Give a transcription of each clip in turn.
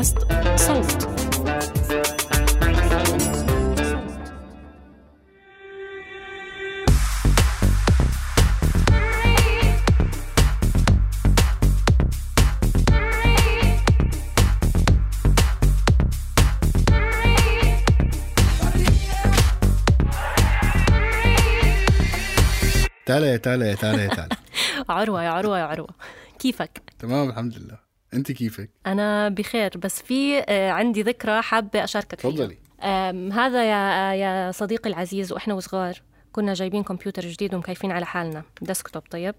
بودكاست صوت. تعالى يا تعالى يا يا عروة يا عروة يا عروة. كيفك؟ تمام الحمد لله. أنت كيفك؟ أنا بخير بس في آه، عندي ذكرى حابة أشاركك فيها. تفضلي. هذا يا يا صديقي العزيز وإحنا وصغار. كنا جايبين كمبيوتر جديد ومكيفين على حالنا. desktop طيب.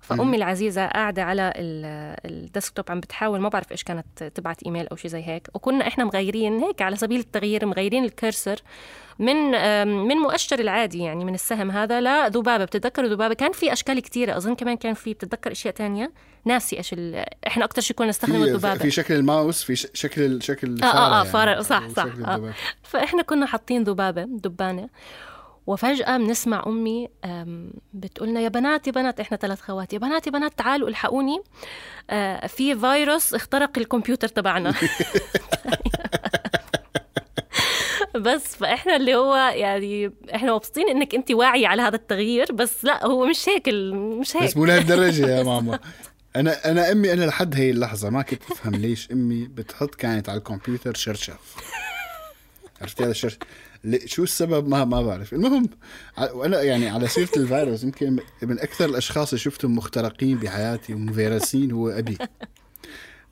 فأمي العزيزة قاعدة على ال- ال desktop عم بتحاول ما بعرف إيش كانت تبعت إيميل أو شيء زي هيك. وكنا إحنا مغيرين هيك على سبيل التغيير مغيرين ال cursor من من مؤشر العادي يعني من السهم هذا لذبابه بتتذكروا ذبابه كان في أشكال كثيره أظن كمان كان في بتتذكر إشياء تانية؟ ناسي إيش. إحنا أكثر شيء كنا نستخدم الذبابة. في شكل الماوس في شكل شكل آه، آه، آه، يعني. فارة، صح، صح، آه. فإحنا كنا حاطين ذبابة دبانة. وفجأة بنسمع أمي أم، بتقولنا يا بنات يا بنات إحنا ثلاث خوات يا بنات يا بنات تعالوا الحقوني. آه، في فيروس اخترق الكمبيوتر تبعنا. بس فإحنا اللي هو يعني إحنا مبسوطين إنك أنت واعية على هذا التغيير بس لا هو مش هيك مش هيك. بس مو لهالدرجة يا ماما. أنا أنا أمي أنا لحد هي اللحظة ما كنت افهم ليش أمي بتحط كانت على الكمبيوتر شرشف. عرفتي هذا الشرشف شو السبب؟ ما ما بعرف. المهم وأنا يعني على سيرة الفيروس يمكن من أكثر الأشخاص اللي شفتهم مخترقين بحياتي ومفيرسين هو أبي.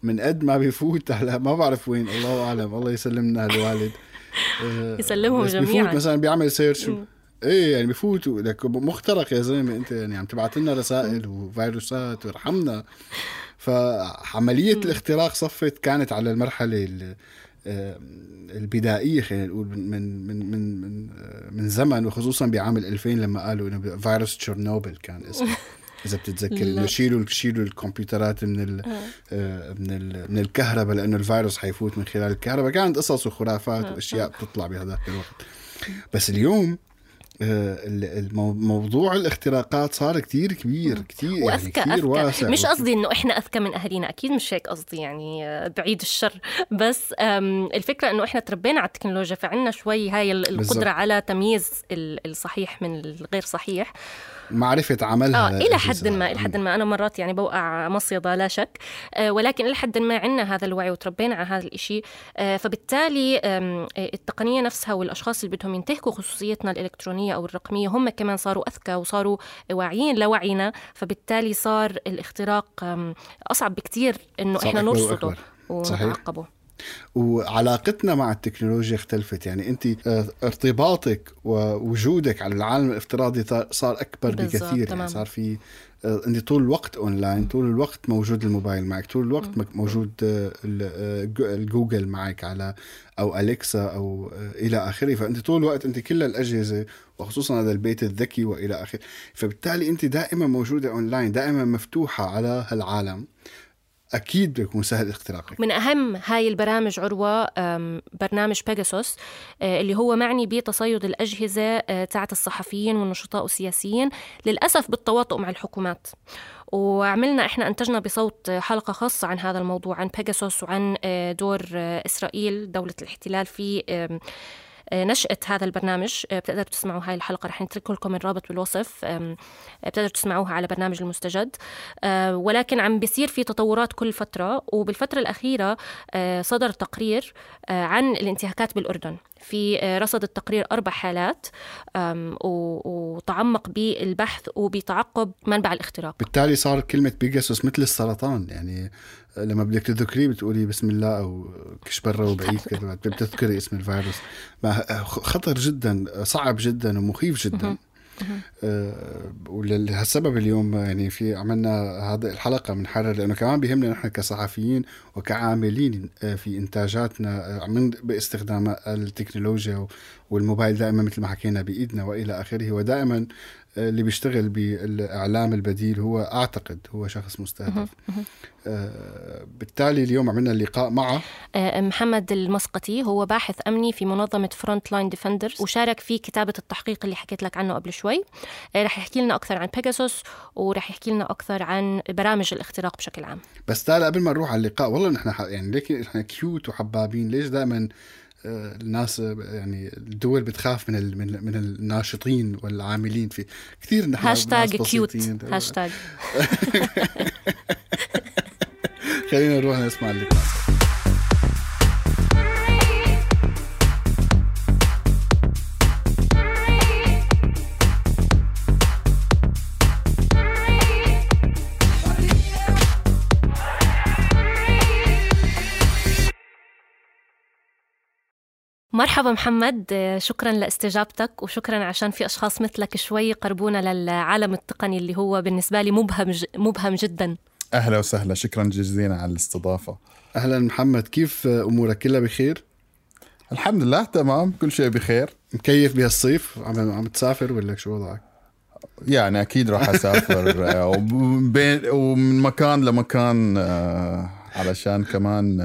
من قد ما بيفوت على ما بعرف وين الله أعلم. الله يسلمنا الوالد. آه، يسلمهم جميعاً. بيفوت مثلا بيعمل search إيه يعني بفوت لك مخترق يا زلمة أنت يعني عم تبعت لنا رسائل وفيروسات وارحمنا فعملية الاختراق صفت كانت على المرحلة ال- البدائية خلينا نقول من من من من من, آه، من زمن وخصوصا بعام 2000 لما قالوا إنه فيروس تشيرنوبل كان اسمه. إذا بتتذكر. إنه شيلوا شيلوا الكمبيوترات من ال آه، من ال من الكهرباء لأنه الفيروس حيفوت من خلال الكهرباء. كانت قصص وخرافات وأشياء بتطلع بهذاك الوقت. بس اليوم آه، موضوع الاختراقات صار كتير كبير كتير يعني واذكى كتير أذكى. واسع. مش قصدي إنه إحنا أذكى من أهالينا أكيد مش هيك قصدي يعني آه، بعيد الشر. بس الفكرة إنه إحنا تربينا على التكنولوجيا فعندنا شوي هاي ال- القدرة بالضبط. على تمييز ال- الصحيح من الغير صحيح. معرفة عملها آه إلى. حد ما إلى حد ما. أنا مرات يعني بوقع مصيدة لا شك. آه ولكن إلى حد ما عندنا هذا الوعي وتربينا على هذا الإشي. آه فبالتالي آه، التقنية نفسها والأشخاص اللي بدهم ينتهكوا خصوصيتنا الإلكترونية أو الرقمية هم كمان صاروا أذكى وصاروا واعيين لوعينا. فبالتالي صار الاختراق أصعب بكتير إنه إحنا نرصده وأكبر. وعلاقتنا مع التكنولوجيا اختلفت. يعني انت آه، ارتباطك ووجودك على العالم الافتراضي صار- أكبر بكثير. يعني صار في آه، انت طول الوقت اونلاين طول الوقت موجود الموبايل معك طول الوقت مك- موجود آه، ال- جو- الجوجل معك على أو أليكسا أو إلى آخره. فأنت طول الوقت أنت كل الأجهزة وخصوصا هذا البيت الذكي وإلى آخره. فبالتالي أنت دائما موجودة اونلاين دائما مفتوحة على هالعالم. أكيد بيكون سهل اختراقك. من أهم هاي البرامج عروة أم، برنامج بيجاسوس آه، اللي هو معني بتصيد الأجهزة آه، تاعت الصحفيين والنشطاء والسياسيين للأسف بالتواطؤ مع الحكومات. وعملنا إحنا أنتجنا بصوت حلقة خاصة عن هذا الموضوع عن بيجاسوس وعن آه، دور إسرائيل دولة الاحتلال في نشأة هذا البرنامج آه، بتقدروا تسمعوا هاي الحلقة رح نترك لكم الرابط بالوصف. آه، بتقدروا تسمعوها على برنامج المستجد. آه، ولكن عم بيصير في تطورات كل فترة وبالفترة الأخيرة آه، صدر تقرير آه، عن الانتهاكات بالأردن. في آه، رصد التقرير أربع حالات وتعمق بالبحث وبتعقب منبع الاختراق. بالتالي صار كلمة بيجاسوس مثل السرطان يعني لما بدك تذكريه بتقولي بسم الله أو كش برا وبعيد كذا بتذكري اسم الفيروس. خطر جدا صعب جدا ومخيف جدا. آه، ولهالسبب اليوم يعني في عملنا هذه الحلقة بنحرر لأنه كمان بيهمنا نحن كصحفيين وكعاملين آه، في إنتاجاتنا آه، من باستخدام التكنولوجيا والموبايل دائما مثل ما حكينا بإيدنا وإلى آخره. ودائما اللي بيشتغل بالإعلام البديل هو أعتقد هو شخص مستهدف. آه، بالتالي اليوم عملنا اللقاء مع آه، محمد المسقطي هو باحث أمني في منظمة Front Line Defenders وشارك في كتابة التحقيق اللي حكيت لك عنه قبل شوي. آه، رح يحكي لنا أكثر عن بيجاسوس ورح يحكي لنا أكثر عن برامج الاختراق بشكل عام. بس تعال قبل ما نروح على اللقاء والله نحن يعني ليك نحن cute وحبابين ليش دائما الناس يعني الدول بتخاف من من من الناشطين والعاملين في كثير نحن hashtag cute. hashtag خلينا نروح نسمع اللقاء. مرحبا محمد شكرا لاستجابتك وشكرا عشان في أشخاص مثلك شوي قربونا للعالم التقني اللي هو بالنسبة لي مبهم مبهم جدا. أهلا وسهلا شكرا جزيلا على الاستضافة. أهلا محمد كيف أمورك؟ كلها بخير؟ الحمد لله تمام كل شيء بخير. مكيف بهالصيف؟ عم عم تسافر ولا شو وضعك؟ يعني أكيد راح أسافر وبين ومن مكان لمكان آه، علشان كمان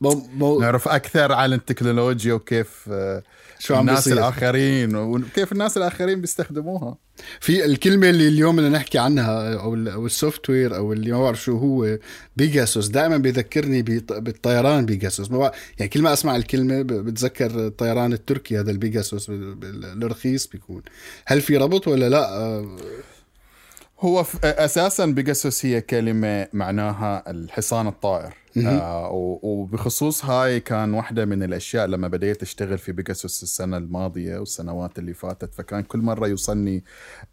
مو نعرف أكثر عن التكنولوجيا وكيف آه، شو عم الناس بيصير. الآخرين وكيف الناس الآخرين بيستخدموها. في الكلمة اللي اليوم بدنا نحكي عنها أو أو ال software أو اللي ما بعرف شو هو بيجاسوس. دائما بيذكرني بالطيران بيجاسوس. يعني كل ما أسمع الكلمة بتذكر الطيران التركي هذا البيجاسوس الرخيص بيكون. هل في ربط ولا لا؟ هو أساسا بيجاسوس هي كلمة معناها الحصان الطائر. آه وبخصوص هاي كان واحدة من الأشياء لما بديت أشتغل في بيجاسوس السنة الماضية والسنوات اللي فاتت فكان كل مرة يوصلني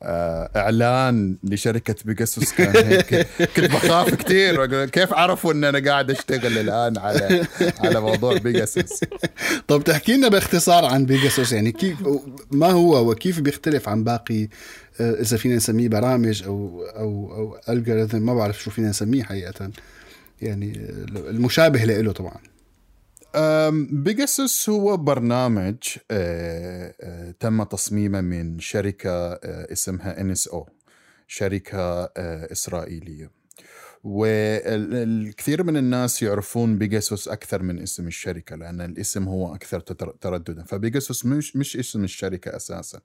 آه إعلان لشركة بيجاسوس كان هيك كنت بخاف كثير كيف عرفوا أن أنا قاعد أشتغل الآن على على موضوع بيجاسوس طب تحكي لنا باختصار عن بيجاسوس يعني كيف ما هو وكيف بيختلف عن باقي آه، إذا فينا نسميه برامج أو أو أو الجوريثم ما بعرف شو فينا نسميه حقيقه يعني المشابه له طبعا. بيجاسوس هو برنامج آه، آه، تم تصميمه من شركة آه، اسمها NSO شركة إسرائيلية. والكثير من الناس يعرفون بيجاسوس أكثر من اسم الشركة لأن الاسم هو أكثر ترددا. فبيجاسوس مش, مش اسم الشركة أساسا.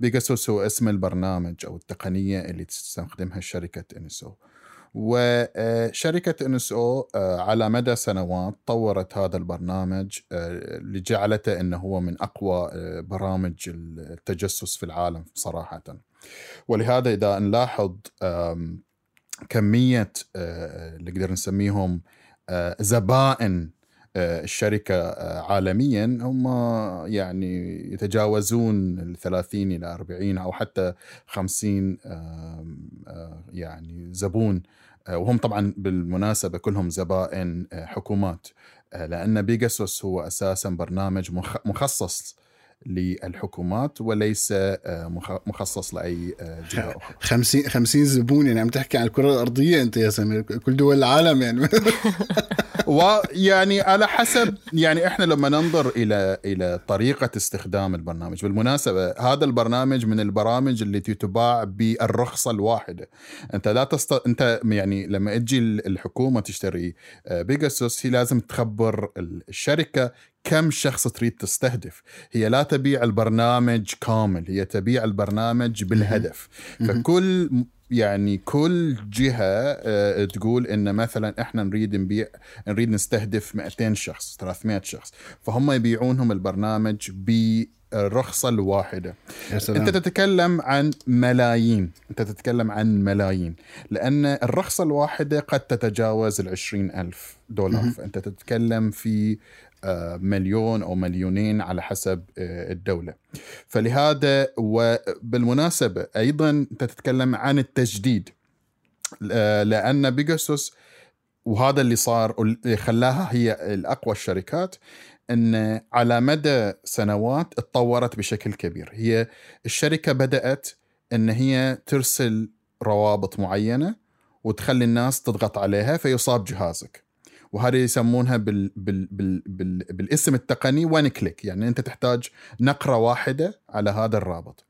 بيجاسوس هو اسم البرنامج أو التقنية اللي تستخدمها شركة NSO وشركة إس أو على مدى سنوات طورت هذا البرنامج آه، اللي جعلته إنه هو من أقوى آه، برامج التجسس في العالم صراحة. ولهذا إذا نلاحظ كمية آه، اللي نقدر نسميهم زبائن الشركة عالميا هم يعني يتجاوزون ال 30 إلى 40 أو حتى 50 يعني زبون. آه، وهم طبعا بالمناسبة كلهم زبائن آه، حكومات. آه، لأن بيجاسوس هو أساسا برنامج مخصص للحكومات وليس مخصص لأي جهة أخرى. 50 50 زبون يعني عم تحكي عن الكرة الأرضية أنت يا سمير. كل دول العالم يعني. ويعني على حسب يعني إحنا لما ننظر إلى إلى طريقة استخدام البرنامج بالمناسبة هذا البرنامج من البرامج اللي تباع بالرخصة الواحدة. أنت لا تست... أنت يعني لما تجي الحكومة تشتري بيجاسوس هي لازم تخبر الشركة كم شخص تريد تستهدف؟ هي لا تبيع البرنامج كامل هي تبيع البرنامج بالهدف. فكل يعني كل جهة آه، تقول إن مثلا إحنا نريد نبيع نريد نستهدف 200 شخص 300 شخص. فهم يبيعونهم البرنامج بالرخصة الواحدة. يا سلام. أنت تتكلم عن ملايين. أنت تتكلم عن ملايين. لأن الرخصة الواحدة قد تتجاوز العشرين ألف دولار. فأنت تتكلم في مليون أو مليونين على حسب آه، الدولة. فلهذا وبالمناسبه أيضا أنت تتكلم عن التجديد. آه، لأن بيجاسوس وهذا اللي صار واللي خلاها هي الأقوى الشركات إن على مدى سنوات اتطورت بشكل كبير. هي الشركة بدأت إن هي ترسل روابط معينة وتخلي الناس تضغط عليها فيصاب جهازك. وهذه يسمونها بال بال بال بال بالاسم التقني وان كليك يعني أنت تحتاج نقرة واحدة على هذا الرابط.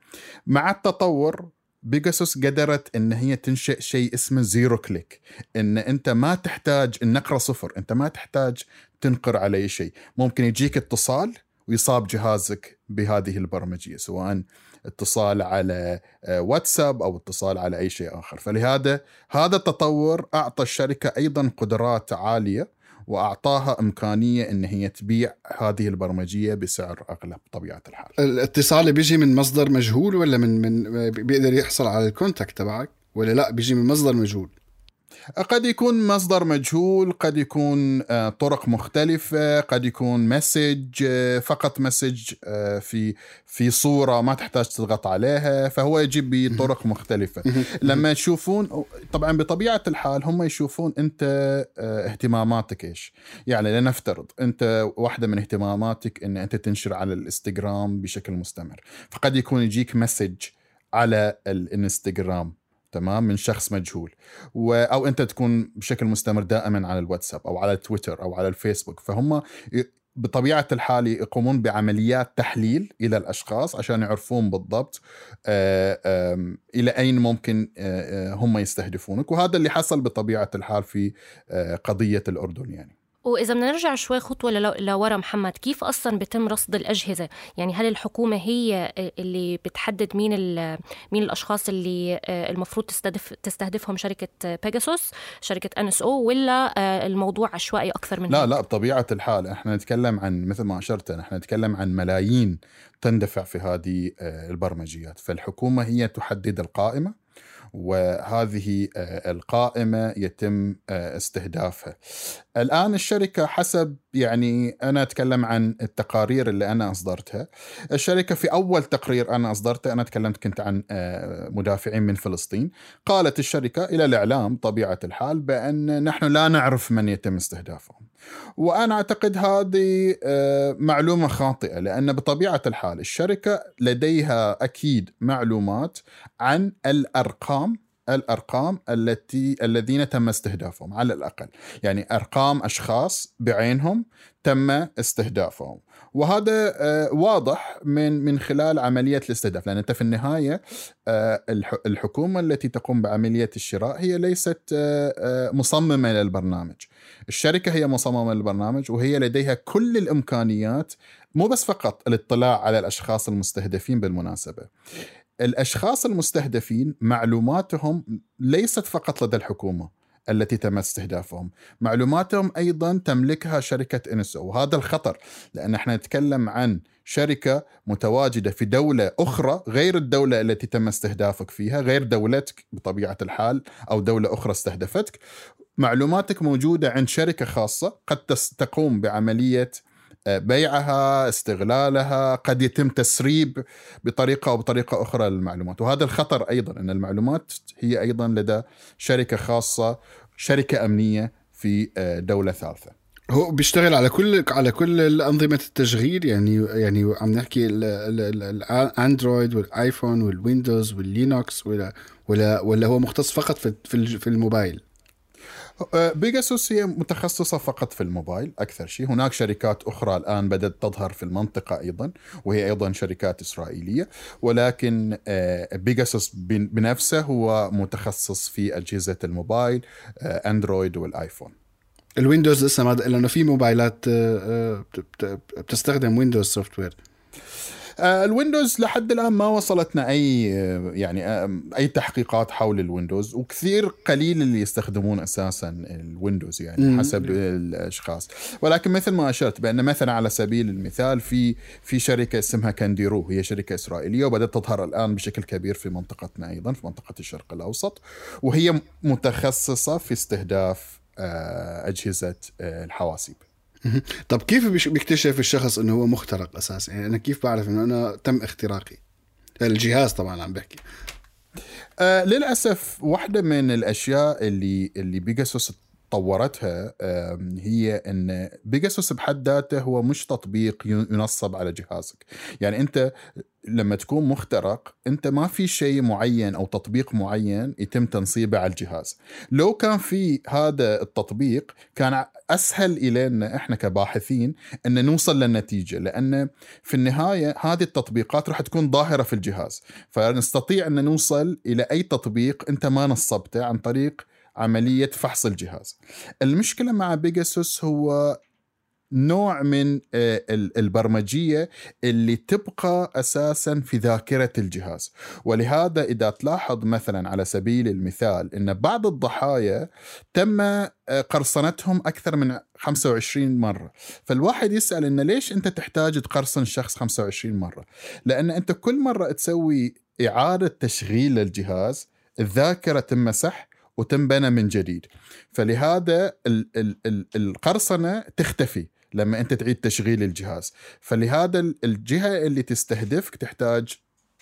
مع التطور بيجاسوس قدرت إن هي تنشئ شيء اسمه zero click إن أنت ما تحتاج النقرة صفر أنت ما تحتاج تنقر على أي شيء. ممكن يجيك اتصال ويصاب جهازك بهذه البرمجية سواء اتصال على آه، واتساب أو اتصال على أي شيء آخر فلهذا هذا التطور أعطى الشركة أيضا قدرات عالية وأعطاها إمكانية إن هي تبيع هذه البرمجية بسعر أغلى بطبيعة الحال. الاتصال بيجي من مصدر مجهول ولا من من بيقدر يحصل على ال contact تبعك ولا لا بيجي من مصدر مجهول؟ قد يكون مصدر مجهول قد يكون آه، طرق مختلفة قد يكون message آه، فقط message آه، في في صورة ما تحتاج تضغط عليها فهو يجيب بطرق مختلفة. لما يشوفون طبعا بطبيعة الحال هم يشوفون أنت اهتماماتك إيش؟ يعني لنفترض أنت واحدة من اهتماماتك أن أنت تنشر على الإنستغرام بشكل مستمر فقد يكون يجيك مسج على الإنستغرام. تمام من شخص مجهول. و... أو أنت تكون بشكل مستمر دائما على الواتساب أو على تويتر أو على الفيسبوك. فهم بطبيعة الحال يقومون بعمليات تحليل إلى الأشخاص عشان يعرفون بالضبط آه، إلى أين ممكن آه، آه، هم يستهدفونك. وهذا اللي حصل بطبيعة الحال في قضية الأردن يعني. وإذا بدنا نرجع شوي خطوة لورا محمد كيف أصلا بتم رصد الأجهزة يعني هل الحكومة هي اللي بتحدد مين مين الأشخاص اللي آه، المفروض تستهدف تستهدفهم شركة بيجاسوس شركة ان اس أو ولا آه، الموضوع عشوائي أكثر من لا هيك؟ لا بطبيعة الحال إحنا نتكلم عن مثل ما أشرت إحنا نتكلم عن ملايين تندفع في هذه آه، البرمجيات فالحكومة هي تحدد القائمة وهذه آه، القائمة يتم آه، استهدافها. الآن الشركة حسب يعني أنا أتكلم عن التقارير اللي أنا أصدرتها. الشركة في أول تقرير أنا أصدرته أنا تكلمت كنت عن آه، مدافعين من فلسطين. قالت الشركة إلى الإعلام طبيعة الحال بأن نحن لا نعرف من يتم استهدافهم. وأنا أعتقد هذه معلومة خاطئة لأن بطبيعة الحال الشركة لديها أكيد معلومات عن الأرقام الأرقام التي الذين تم استهدافهم على الأقل. يعني أرقام أشخاص بعينهم تم استهدافهم. وهذا آه، واضح من من خلال عملية الاستهداف لأن أنت في النهاية آه، الحكومة التي تقوم بعملية الشراء هي ليست آه، مصممة للبرنامج. الشركة هي مصممة للبرنامج وهي لديها كل الإمكانيات مو بس فقط الاطلاع على الأشخاص المستهدفين بالمناسبة. الأشخاص المستهدفين معلوماتهم ليست فقط لدى الحكومة. التي تم استهدافهم. معلوماتهم أيضا تملكها شركة إنسو وهذا الخطر لأن إحنا نتكلم عن شركة متواجدة في دولة أخرى غير الدولة التي تم استهدافك فيها غير دولتك بطبيعة الحال أو دولة أخرى استهدفتك. معلوماتك موجودة عند شركة خاصة قد تقوم بعملية بيعها استغلالها قد يتم تسريب بطريقة أو بطريقة أخرى للمعلومات. وهذا الخطر أيضا إن المعلومات هي أيضا لدى شركة خاصة شركة أمنية في آه، دولة ثالثة. هو بيشتغل على كل على كل انظمه التشغيل يعني يعني عم نحكي الاندرويد والايفون والويندوز واللينوكس ولا ولا ولا هو مختص فقط في في الموبايل. بيجاسوس هي متخصصة فقط في الموبايل أكثر شيء. هناك شركات أخرى الآن بدأت تظهر في المنطقة أيضا وهي أيضا شركات إسرائيلية. ولكن أه، بيجاسوس بنفسه هو متخصص في أجهزة الموبايل أه، Android وال iPhone. ال Windows لسه ما لأنه في موبايلات بتستخدم Windows software. ال Windows لحد الآن ما وصلتنا أي آه، يعني آه، أي تحقيقات حول ال Windows وكثير قليل اللي يستخدمون أساسا الويندوز يعني حسب الأشخاص. ولكن مثل ما أشرت بأن مثلا على سبيل المثال في في شركة اسمها Candiru هي شركة إسرائيلية وبدأت تظهر الآن بشكل كبير في منطقتنا أيضا في منطقة الشرق الأوسط وهي متخصصة في استهداف أجهزة الحواسيب. طب كيف بيكتشف الشخص إنه هو مخترق أساسا؟ يعني أنا كيف بعرف إنه أنا تم اختراقي؟ الجهاز طبعا عم بحكي. آه للأسف واحدة من الأشياء اللي اللي بيجاسوس طورتها هي إن بيجاسوس بحد ذاته هو مش تطبيق ينصب على جهازك. يعني أنت لما تكون مخترق أنت ما في شيء معين أو تطبيق معين يتم تنصيبه على الجهاز. لو كان في هذا التطبيق كان أسهل إلينا إحنا كباحثين إن نوصل للنتيجة. لأن في النهاية هذه التطبيقات راح تكون ظاهرة في الجهاز. فنستطيع إن نوصل إلى أي تطبيق أنت ما نصبته عن طريق عملية فحص الجهاز. المشكلة مع بيجاسوس هو نوع من آه، البرمجية اللي تبقى أساسا في ذاكرة الجهاز. ولهذا إذا تلاحظ مثلا على سبيل المثال إن بعض الضحايا تم آه، قرصنتهم أكثر من 25 مرة. فالواحد يسأل انه ليش أنت تحتاج تقرصن شخص 25 مرة؟ لأن أنت كل مرة تسوي إعادة تشغيل للجهاز الذاكرة تمسح وتنبنى من جديد. فلهذا القرصنة تختفي لما أنت تعيد تشغيل الجهاز. فلهذا الجهة اللي تستهدفك تحتاج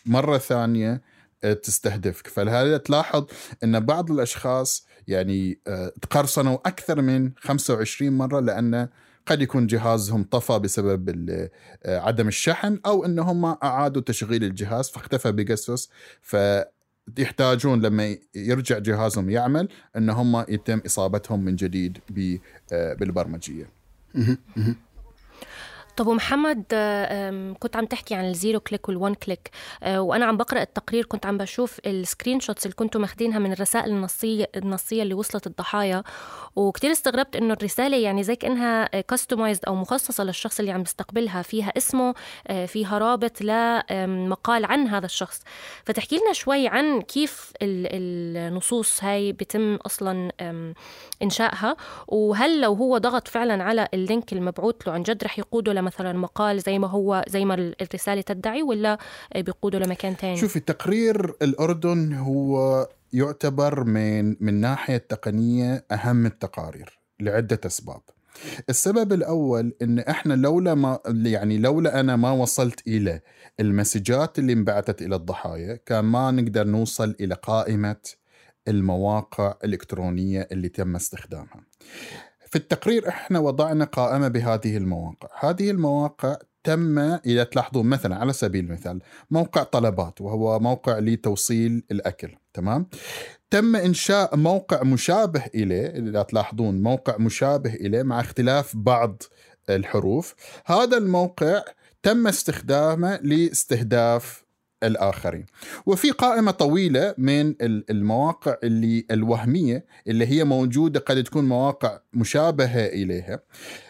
مرة ثانية آه، تستهدفك. فلهذا تلاحظ إن بعض الأشخاص يعني آه، تقرصنوا أكثر من 25 مرة لأن قد يكون جهازهم طفى بسبب آه، عدم الشحن أو إنهم أعادوا تشغيل الجهاز فاختفى بيجاسوس ف يحتاجون لما يرجع جهازهم يعمل إن هم يتم إصابتهم من جديد بالبرمجية. طب ومحمد كنت عم تحكي عن ال zero click وال one click آه، وأنا عم بقرأ التقرير كنت عم بشوف ال screenshots اللي كنتوا ماخذينها من الرسائل النصية النصية اللي وصلت الضحايا وكتير استغربت إنه الرسالة يعني زي كأنها customized أو مخصصة للشخص اللي عم يستقبلها فيها اسمه آه، فيها رابط لمقال عن هذا الشخص. فتحكي لنا شوي عن كيف النصوص هاي بيتم أصلا إنشائها وهل لو هو ضغط فعلا على اللينك المبعوث له عن جد رح يقوده مثلا مقال زي ما هو زي ما الرسالة تدعي ولا بيقودوا لمكان ثاني شوفي تقرير الأردن هو يعتبر من من ناحية تقنية أهم التقارير لعدة أسباب السبب الأول إن إحنا لولا ما يعني لولا أنا ما وصلت إلى المسجات اللي انبعثت إلى الضحايا كان ما نقدر نوصل إلى قائمة المواقع الإلكترونية اللي تم استخدامها. في التقرير إحنا وضعنا قائمة بهذه المواقع، هذه المواقع تم إذا تلاحظون مثلا على سبيل المثال موقع طلبات وهو موقع لتوصيل الأكل تمام؟ تم إنشاء موقع مشابه إليه إذا تلاحظون موقع مشابه إليه مع اختلاف بعض الحروف. هذا الموقع تم استخدامه لاستهداف الآخرين. وفي قائمة طويلة من المواقع اللي الوهمية اللي هي موجودة قد تكون مواقع مشابهة إليها.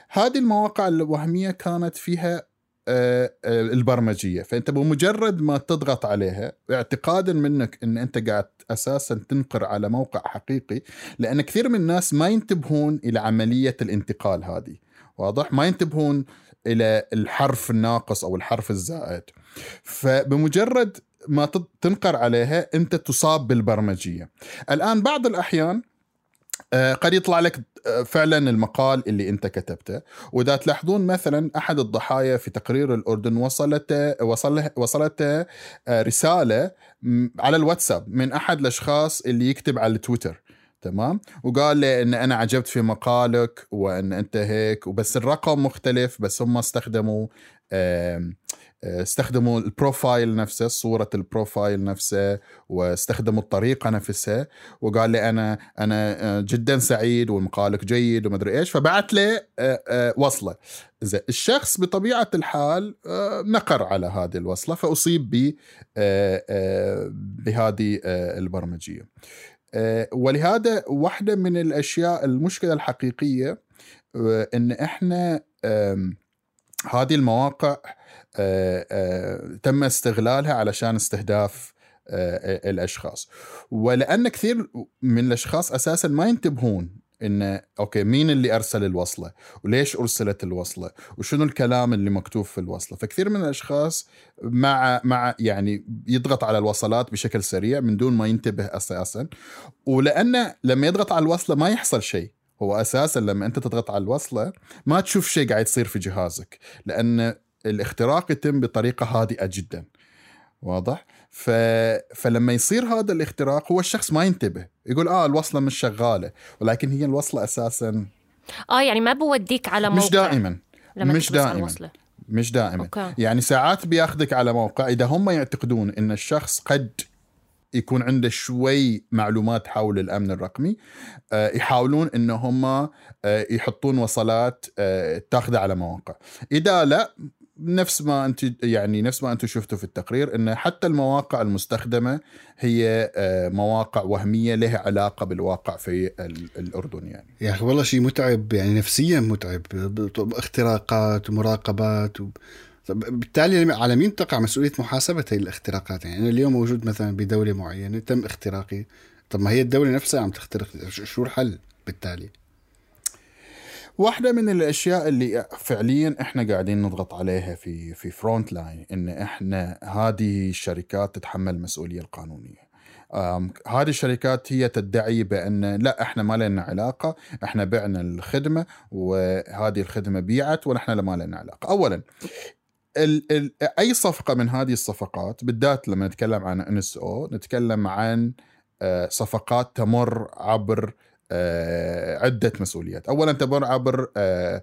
هذه المواقع الوهمية كانت فيها آه، آه، البرمجية. فأنت بمجرد ما تضغط عليها اعتقادا منك إن أنت قاعد أساسا تنقر على موقع حقيقي لأن كثير من الناس ما ينتبهون إلى عملية الانتقال هذه. واضح؟ ما ينتبهون إلى الحرف الناقص أو الحرف الزائد. فبمجرد ما تنقر عليها انت تصاب بالبرمجية. الآن بعض الأحيان آه، قد يطلع لك آه، فعلا المقال اللي انت كتبته. وإذا تلاحظون مثلا أحد الضحايا في تقرير الأردن وصلت وصل وصلت آه، رسالة على الواتساب من أحد الأشخاص اللي يكتب على تويتر. تمام؟ وقال لي إن أنا عجبت في مقالك وإن أنت هيك وبس الرقم مختلف بس هم استخدموا استخدموا ال profile نفسه صورة ال profile نفسه واستخدموا الطريقة نفسها. وقال لي أنا أنا آه، جدا سعيد ومقالك جيد ومدري إيش. فبعت لي آه، آه، وصلة. زين الشخص بطبيعة الحال نقر على هذه الوصلة فأصيب ب بهذه البرمجية. ولهذا واحدة من الأشياء المشكلة الحقيقية أن إحنا هذه المواقع آه، آه، تم استغلالها علشان استهداف آه، الأشخاص. ولأن كثير من الأشخاص أساسا ما ينتبهون إن أوكي مين اللي أرسل الوصلة؟ وليش أرسلت الوصلة؟ وشنو الكلام اللي مكتوب في الوصلة؟ فكثير من الأشخاص مع مع يعني يضغط على الوصلات بشكل سريع من دون ما ينتبه أساسا. ولأنه لما يضغط على الوصلة ما يحصل شيء. هو أساسا لما أنت تضغط على الوصلة ما تشوف شيء قاعد يصير في جهازك لأن الاختراق يتم بطريقة هادئة جدا واضح ف... فلما يصير هذا الاختراق هو الشخص ما ينتبه يقول آه الوصلة مش شغالة ولكن هي الوصلة أساسا آه يعني ما بوديك على موقع مش دائما لما مش دائما. الوصلة. مش دائما أوكي. يعني ساعات بياخذك على موقع إذا هم يعتقدون إن الشخص قد يكون عنده شوي معلومات حول الأمن الرقمي. آه، يحاولون إن هم آه، يحطون وصلات آه، تاخذة على مواقع. إذا لا نفس ما أنت يعني نفس ما أنتم شفتوا في التقرير إن حتى المواقع المستخدمة هي مواقع وهمية لها علاقة بالواقع في ال- الأردن يعني. يا أخي والله شيء متعب يعني نفسيا متعب. اختراقات ومراقبات و... بالتالي على مين تقع مسؤولية محاسبة هي الاختراقات يعني أنا اليوم موجود مثلا بدولة معينة تم اختراقي طب ما هي الدولة نفسها عم تخترق شو الحل بالتالي واحدة من الأشياء اللي فعليا إحنا قاعدين نضغط عليها في في Front Line إن إحنا هذه الشركات تتحمل المسؤولية القانونية. هذه الشركات هي تدعي بأن لا إحنا ما لنا علاقة، إحنا بعنا الخدمة وهذه الخدمة بيعت ونحن ما لنا علاقة. اولا ال ال أي صفقة من هذه الصفقات بالذات لما نتكلم عن NSO نتكلم عن آه، صفقات تمر عبر آه، عدة مسؤوليات، اولا تمر عبر آه،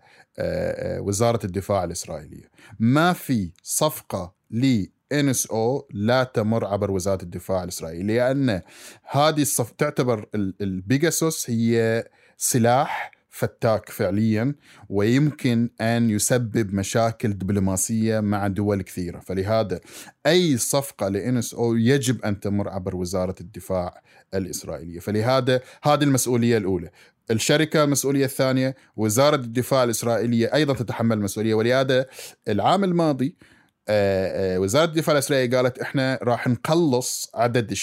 وزارة الدفاع الإسرائيلية. ما في صفقة ل NSO لا تمر عبر وزارة الدفاع الإسرائيلية لأن هذه الصف تعتبر ال- البيجاسوس هي سلاح فتاك فعليا ويمكن أن يسبب مشاكل دبلوماسية مع دول كثيرة. فلهذا أي صفقة لإن إس أو يجب أن تمر عبر وزارة الدفاع الإسرائيلية. فلهذا هذه المسؤولية الأولى. الشركة المسؤوليه الثانية وزارة الدفاع الإسرائيلية أيضا تتحمل المسؤوليه ولهذا العام الماضي آه، آه، وزارة الدفاع الإسرائيلية قالت إحنا راح نقلص عدد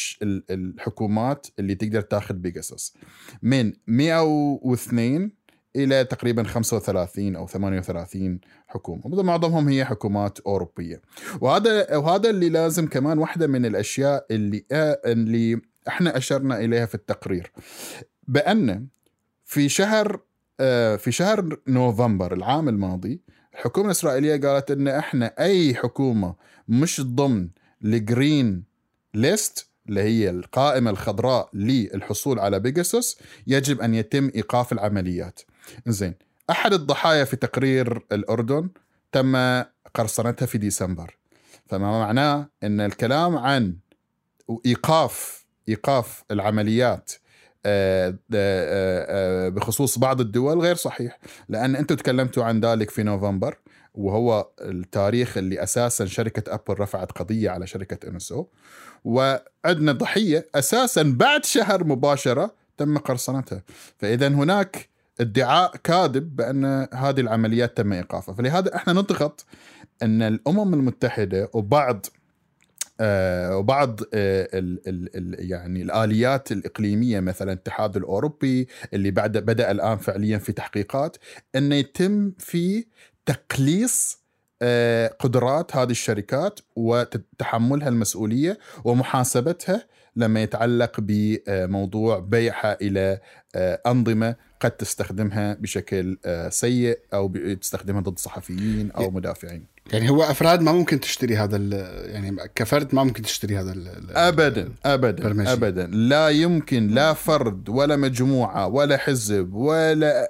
الحكومات اللي تقدر تاخذ بيجاسوس من 102 إلى تقريبا 35 أو 38 حكومة. معظمهم هي حكومات أوروبية. وهذا وهذا اللي لازم كمان واحدة من الأشياء اللي اللي إحنا أشرنا إليها في التقرير. بأن في شهر في شهر نوفمبر العام الماضي الحكومة الإسرائيلية قالت إن إحنا أي حكومة مش ضمن الجرين ليست اللي هي القائمة الخضراء للحصول على بيجاسوس يجب أن يتم إيقاف العمليات. زين. أحد الضحايا في تقرير الأردن تم قرصنتها في ديسمبر. فما معناه إن الكلام عن إيقاف إيقاف العمليات آه، آه، آه، بخصوص بعض الدول غير صحيح. لأن أنتم تكلمتوا عن ذلك في نوفمبر وهو التاريخ اللي أساسا شركة أبل رفعت قضية على شركة إنسو. وعندنا ضحية أساسا بعد شهر مباشرة تم قرصنتها. فاذا هناك ادعاء كاذب بأن هذه العمليات تم إيقافها. فلهذا إحنا نضغط أن الأمم المتحدة وبعض آه، وبعض آه، ال ال ال يعني الآليات الإقليمية مثلا الاتحاد الأوروبي اللي بعد بدأ الآن فعليا في تحقيقات انه يتم في تقليص آه، قدرات هذه الشركات وتحملها المسؤولية ومحاسبتها لما يتعلق بموضوع بيعها إلى آه، أنظمة قد تستخدمها بشكل آه، سيء أو تستخدمها ضد صحفيين أو مدافعين. يعني هو أفراد ما ممكن تشتري هذا ال- يعني كفرد ما ممكن تشتري هذا ال- ال- ابدا ابدا برمجي. ابدا لا يمكن لا فرد ولا مجموعة ولا حزب ولا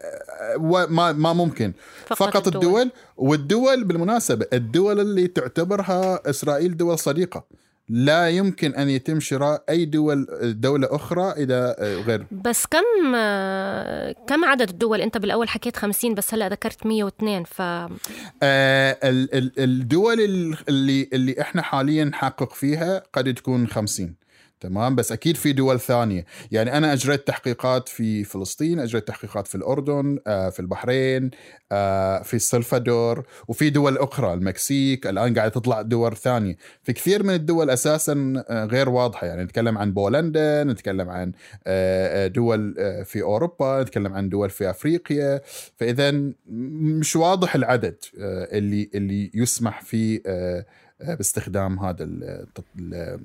وما ما ممكن فقط فقط, الدول. الدول. والدول بالمناسبة الدول اللي تعتبرها إسرائيل دول صديقة لا يمكن أن يتم شراء أي دول دولة أخرى اذا غير بس كم آه، كم عدد الدول؟ أنت بالأول حكيت 50 بس هلا ذكرت 102 ف آه ال- ال- الدول ال- اللي اللي إحنا حاليا نحقق فيها قد تكون 50 تمام؟ بس أكيد في دول ثانية. يعني أنا أجريت تحقيقات في فلسطين أجريت تحقيقات في الأردن آه في البحرين آه في السلفادور وفي دول أخرى المكسيك الآن قاعدة تطلع دول ثانية. في كثير من الدول أساسا آه، غير واضحة. يعني نتكلم عن بولندا نتكلم عن دول في أوروبا نتكلم عن دول في أفريقيا. فاذا مش واضح العدد اللي اللي يسمح فيه باستخدام هذا ال- ال-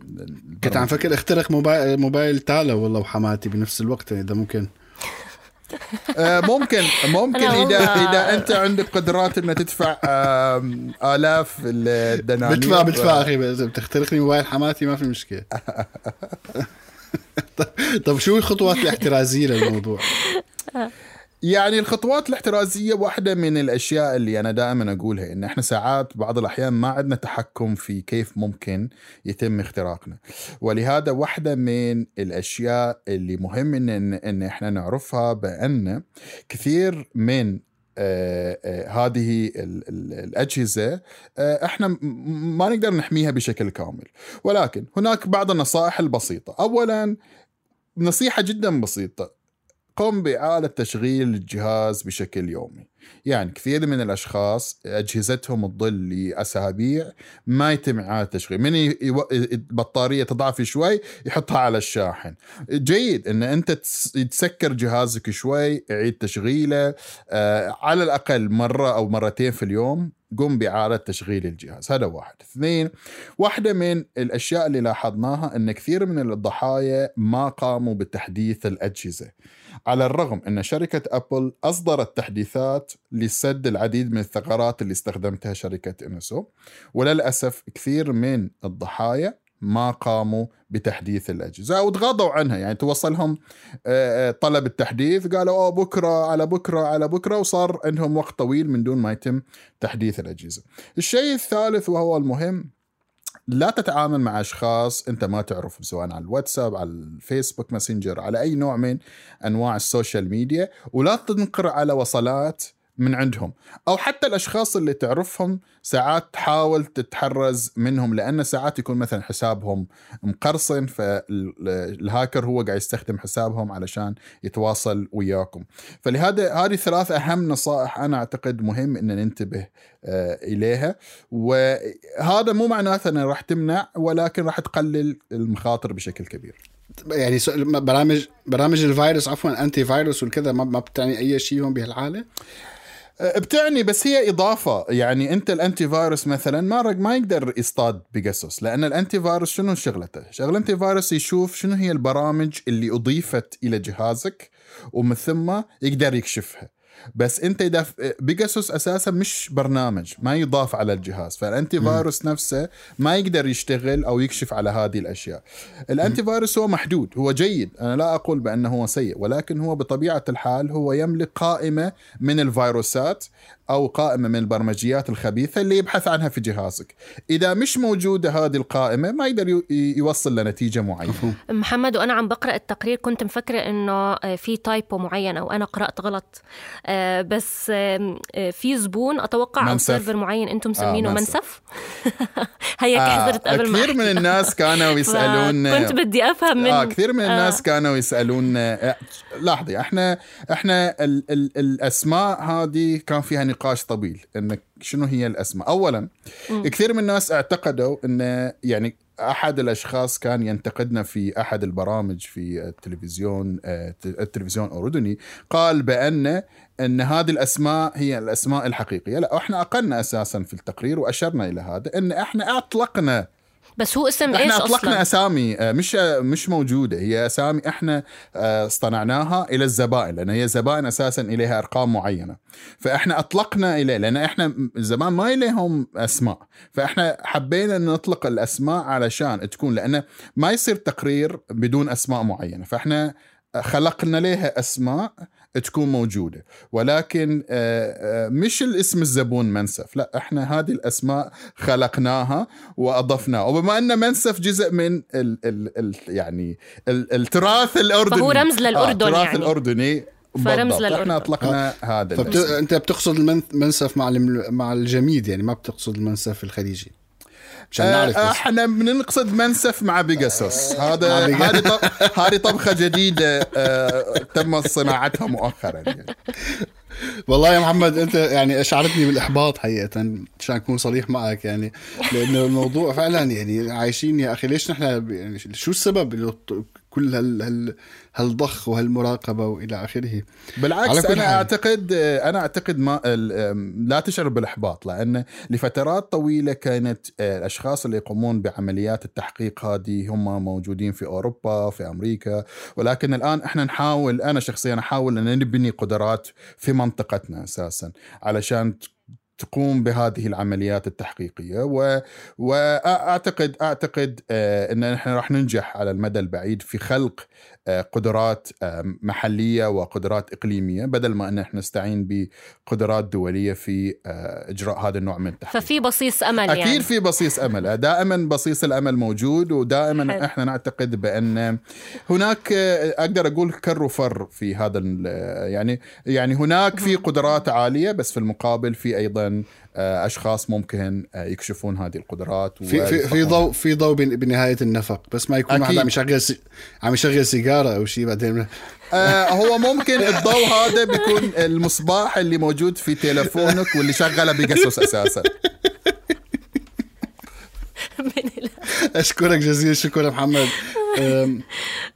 كنت عم. فكر اخترق موبايل موبايل تالا والله وحماتي بنفس الوقت إذا ممكن آه، ممكن ممكن اذا إذا أنت عندك قدرات إنك تدفع آلاف الدنانير بدفع بدفع أخي اذا بتخترق لي موبايل حماتي ما في مشكلة طب شو الخطوات الاحترازية للموضوع؟ يعني الخطوات الاحترازية واحدة من الأشياء اللي أنا دائما أقولها إن إحنا ساعات بعض الأحيان ما عندنا تحكم في كيف ممكن يتم اختراقنا. ولهذا واحدة من الأشياء اللي مهم ان, إن إحنا نعرفها بأن كثير من آه، آه، هذه ال- ال- الأجهزة آه، إحنا ما نقدر نحميها بشكل كامل. ولكن هناك بعض النصائح البسيطة. أولا نصيحة جدا بسيطة. قم بإعادة تشغيل الجهاز بشكل يومي. يعني كثير من الأشخاص أجهزتهم تظل لأسابيع ما يتم إعادة تشغيل. من البطارية تضعف شوي يحطها على الشاحن. جيد أن أنت تس- تسكر جهازك شوي عيد تشغيله. آه على الأقل مرة أو مرتين في اليوم قم بإعادة تشغيل الجهاز. هذا واحد. اثنين واحدة من الأشياء اللي لاحظناها أن كثير من الضحايا ما قاموا بتحديث الأجهزة. على الرغم أن شركة أبل أصدرت تحديثات لسد العديد من الثغرات اللي استخدمتها شركة إنسو وللأسف كثير من الضحايا ما قاموا بتحديث الأجهزة أو تغاضوا عنها. يعني توصلهم آه، آه، طلب التحديث قالوا أوه بكرة على بكرة على بكرة وصار عندهم وقت طويل من دون ما يتم تحديث الأجهزة. الشيء الثالث وهو المهم لا تتعامل مع أشخاص أنت ما تعرفهم سواء على الواتساب على الفيسبوك ماسنجر على أي نوع من أنواع السوشيال ميديا ولا تنقر على وصلات من عندهم. أو حتى الأشخاص اللي تعرفهم ساعات تحاول تتحرز منهم لأن ساعات يكون مثلا حسابهم مقرصن فالهاكر هو قاعد يستخدم حسابهم علشان يتواصل وياكم. فلهذا هذه ثلاث أهم نصائح أنا أعتقد مهم إن ننتبه آه، إليها. وهذا مو معناته إنه راح تمنع ولكن راح تقلل المخاطر بشكل كبير. يعني برامج برامج الفيروس عفوا انتي فيروس والكذا ما بتعني أي شيء هون بهالحالة؟ بتعني بس هي إضافة يعني أنت الانتي فيروس مثلا ما رق- ما يقدر يصطاد بيجاسوس لأن ال anti-virus شنو شغلته؟ شغل ال anti-virus يشوف شنو هي البرامج اللي أضيفت إلى جهازك ومن ثم يقدر يكشفها بس انت اذا بيجاسوس أساسا مش برنامج ما يضاف على الجهاز. فال anti-virus نفسه ما يقدر يشتغل أو يكشف على هذه الأشياء. ال anti-virus هو محدود هو جيد. أنا لا أقول بأنه هو سيء ولكن هو بطبيعة الحال هو يملك قائمة من الفيروسات. أو قائمة من البرمجيات الخبيثة اللي يبحث عنها في جهازك إذا مش موجودة هذه القائمة ما يقدر يوصل لنتيجه معينة محمد وأنا عم بقرأ التقرير كنت مفكرة إنه آه، في typo معين أو أنا قرأت غلط آه، بس آه، في زبون أتوقع أو. server معين أنتم مسمينه آه، منسف, منسف. هيك آه حذرت قبل ما كثير من. الناس كانوا يسألون كنت بدي أفهم من آه كثير من الناس آه. كانوا يسألون آه، لاحظي إحنا إحنا ال ال الأسماء هذه كان فيها نقاش طويل إنك شنو هي الأسماء؟ اولا كثير من الناس اعتقدوا إن يعني أحد الأشخاص كان ينتقدنا في أحد البرامج في التلفزيون آه، التلفزيون الاردني قال بأن إن هذه الأسماء هي الأسماء الحقيقية. لا إحنا أقلنا أساسا في التقرير وأشرنا إلى هذا إن إحنا أطلقنا بس هو اسم إحنا إيش أطلقنا أصلا؟ أسامي آه، مش آه، مش موجودة. هي أسامي إحنا آه، اصطنعناها إلى الزبائن لأن هي زبائن أساسا إليها أرقام معينة. فإحنا أطلقنا إليه لأن إحنا زمان ما إليهم أسماء. فإحنا حبينا إن نطلق الأسماء علشان تكون لأن ما يصير تقرير بدون أسماء معينة. فإحنا خلقنا لها أسماء تكون موجودة ولكن آه، آه، مش الاسم الزبون منسف لا إحنا هذه الأسماء خلقناها وأضفناها وبما أن منسف جزء من ال ال ال يعني ال التراث الأردني فهو رمز للأردن آه التراث يعني. الأردني فرمز بالضبط. للأردن. إحنا اطلقنا هذا فبت... أنت بتقصد المنسف مع الم... مع الجميد يعني ما بتقصد المنسف الخليجي عشان نعرف آه، بس. إحنا بنقصد منسف مع بيجاسوس هذا هذه. هذه طبخة جديدة آه، تم صناعتها مؤخرا يعني. والله يا محمد انت يعني اشعرتني بالإحباط حقيقة عشان أكون صريح معك يعني لأنه الموضوع فعلا يعني عايشين يا أخي ليش نحن يعني شو السبب انه ط- كل هال هال هالضخ وهالمراقبة وإلى آخره بالعكس أنا حال. أعتقد أنا أعتقد ما لا تشعر بالإحباط لأن لفترات طويلة كانت الأشخاص اللي يقومون بعمليات التحقيق هذه هم موجودين في أوروبا في أمريكا ولكن الآن إحنا نحاول أنا شخصيا أحاول أن نبني قدرات في منطقتنا أساسا علشان تقوم بهذه العمليات التحقيقية و... واعتقد أعتقد آه، إن إحنا راح ننجح على المدى البعيد في خلق قدرات آه، محلية وقدرات إقليمية بدل ما أن إحنا نستعين بقدرات دولية في آه، إجراء هذا النوع من التحقيق. ففي بصيص أمل أكيد يعني. في بصيص أمل. دائما بصيص الأمل موجود ودائما حلو. إحنا نعتقد بأن هناك أقدر أقول كر وفر في هذا يعني يعني هناك في قدرات عالية بس في المقابل في أيضا آه، أشخاص ممكن آه، يكشفون هذه القدرات في في في. ضوء في ضوء بن- بنهاية النفق بس ما يكون واحد أكيد. عم يشغل سي... عم يشغل سيجارة أو شيء بعدين. آه هو ممكن الضوء هذا بيكون المصباح اللي موجود في تليفونك واللي شغله بيجاسوس أساسا. أشكرك جزيلا شكرا محمد.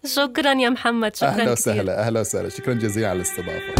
شكرا يا محمد شكرا أهلا وسهلا أهلا وسهلا. شكرا جزيلا على الاستضافة.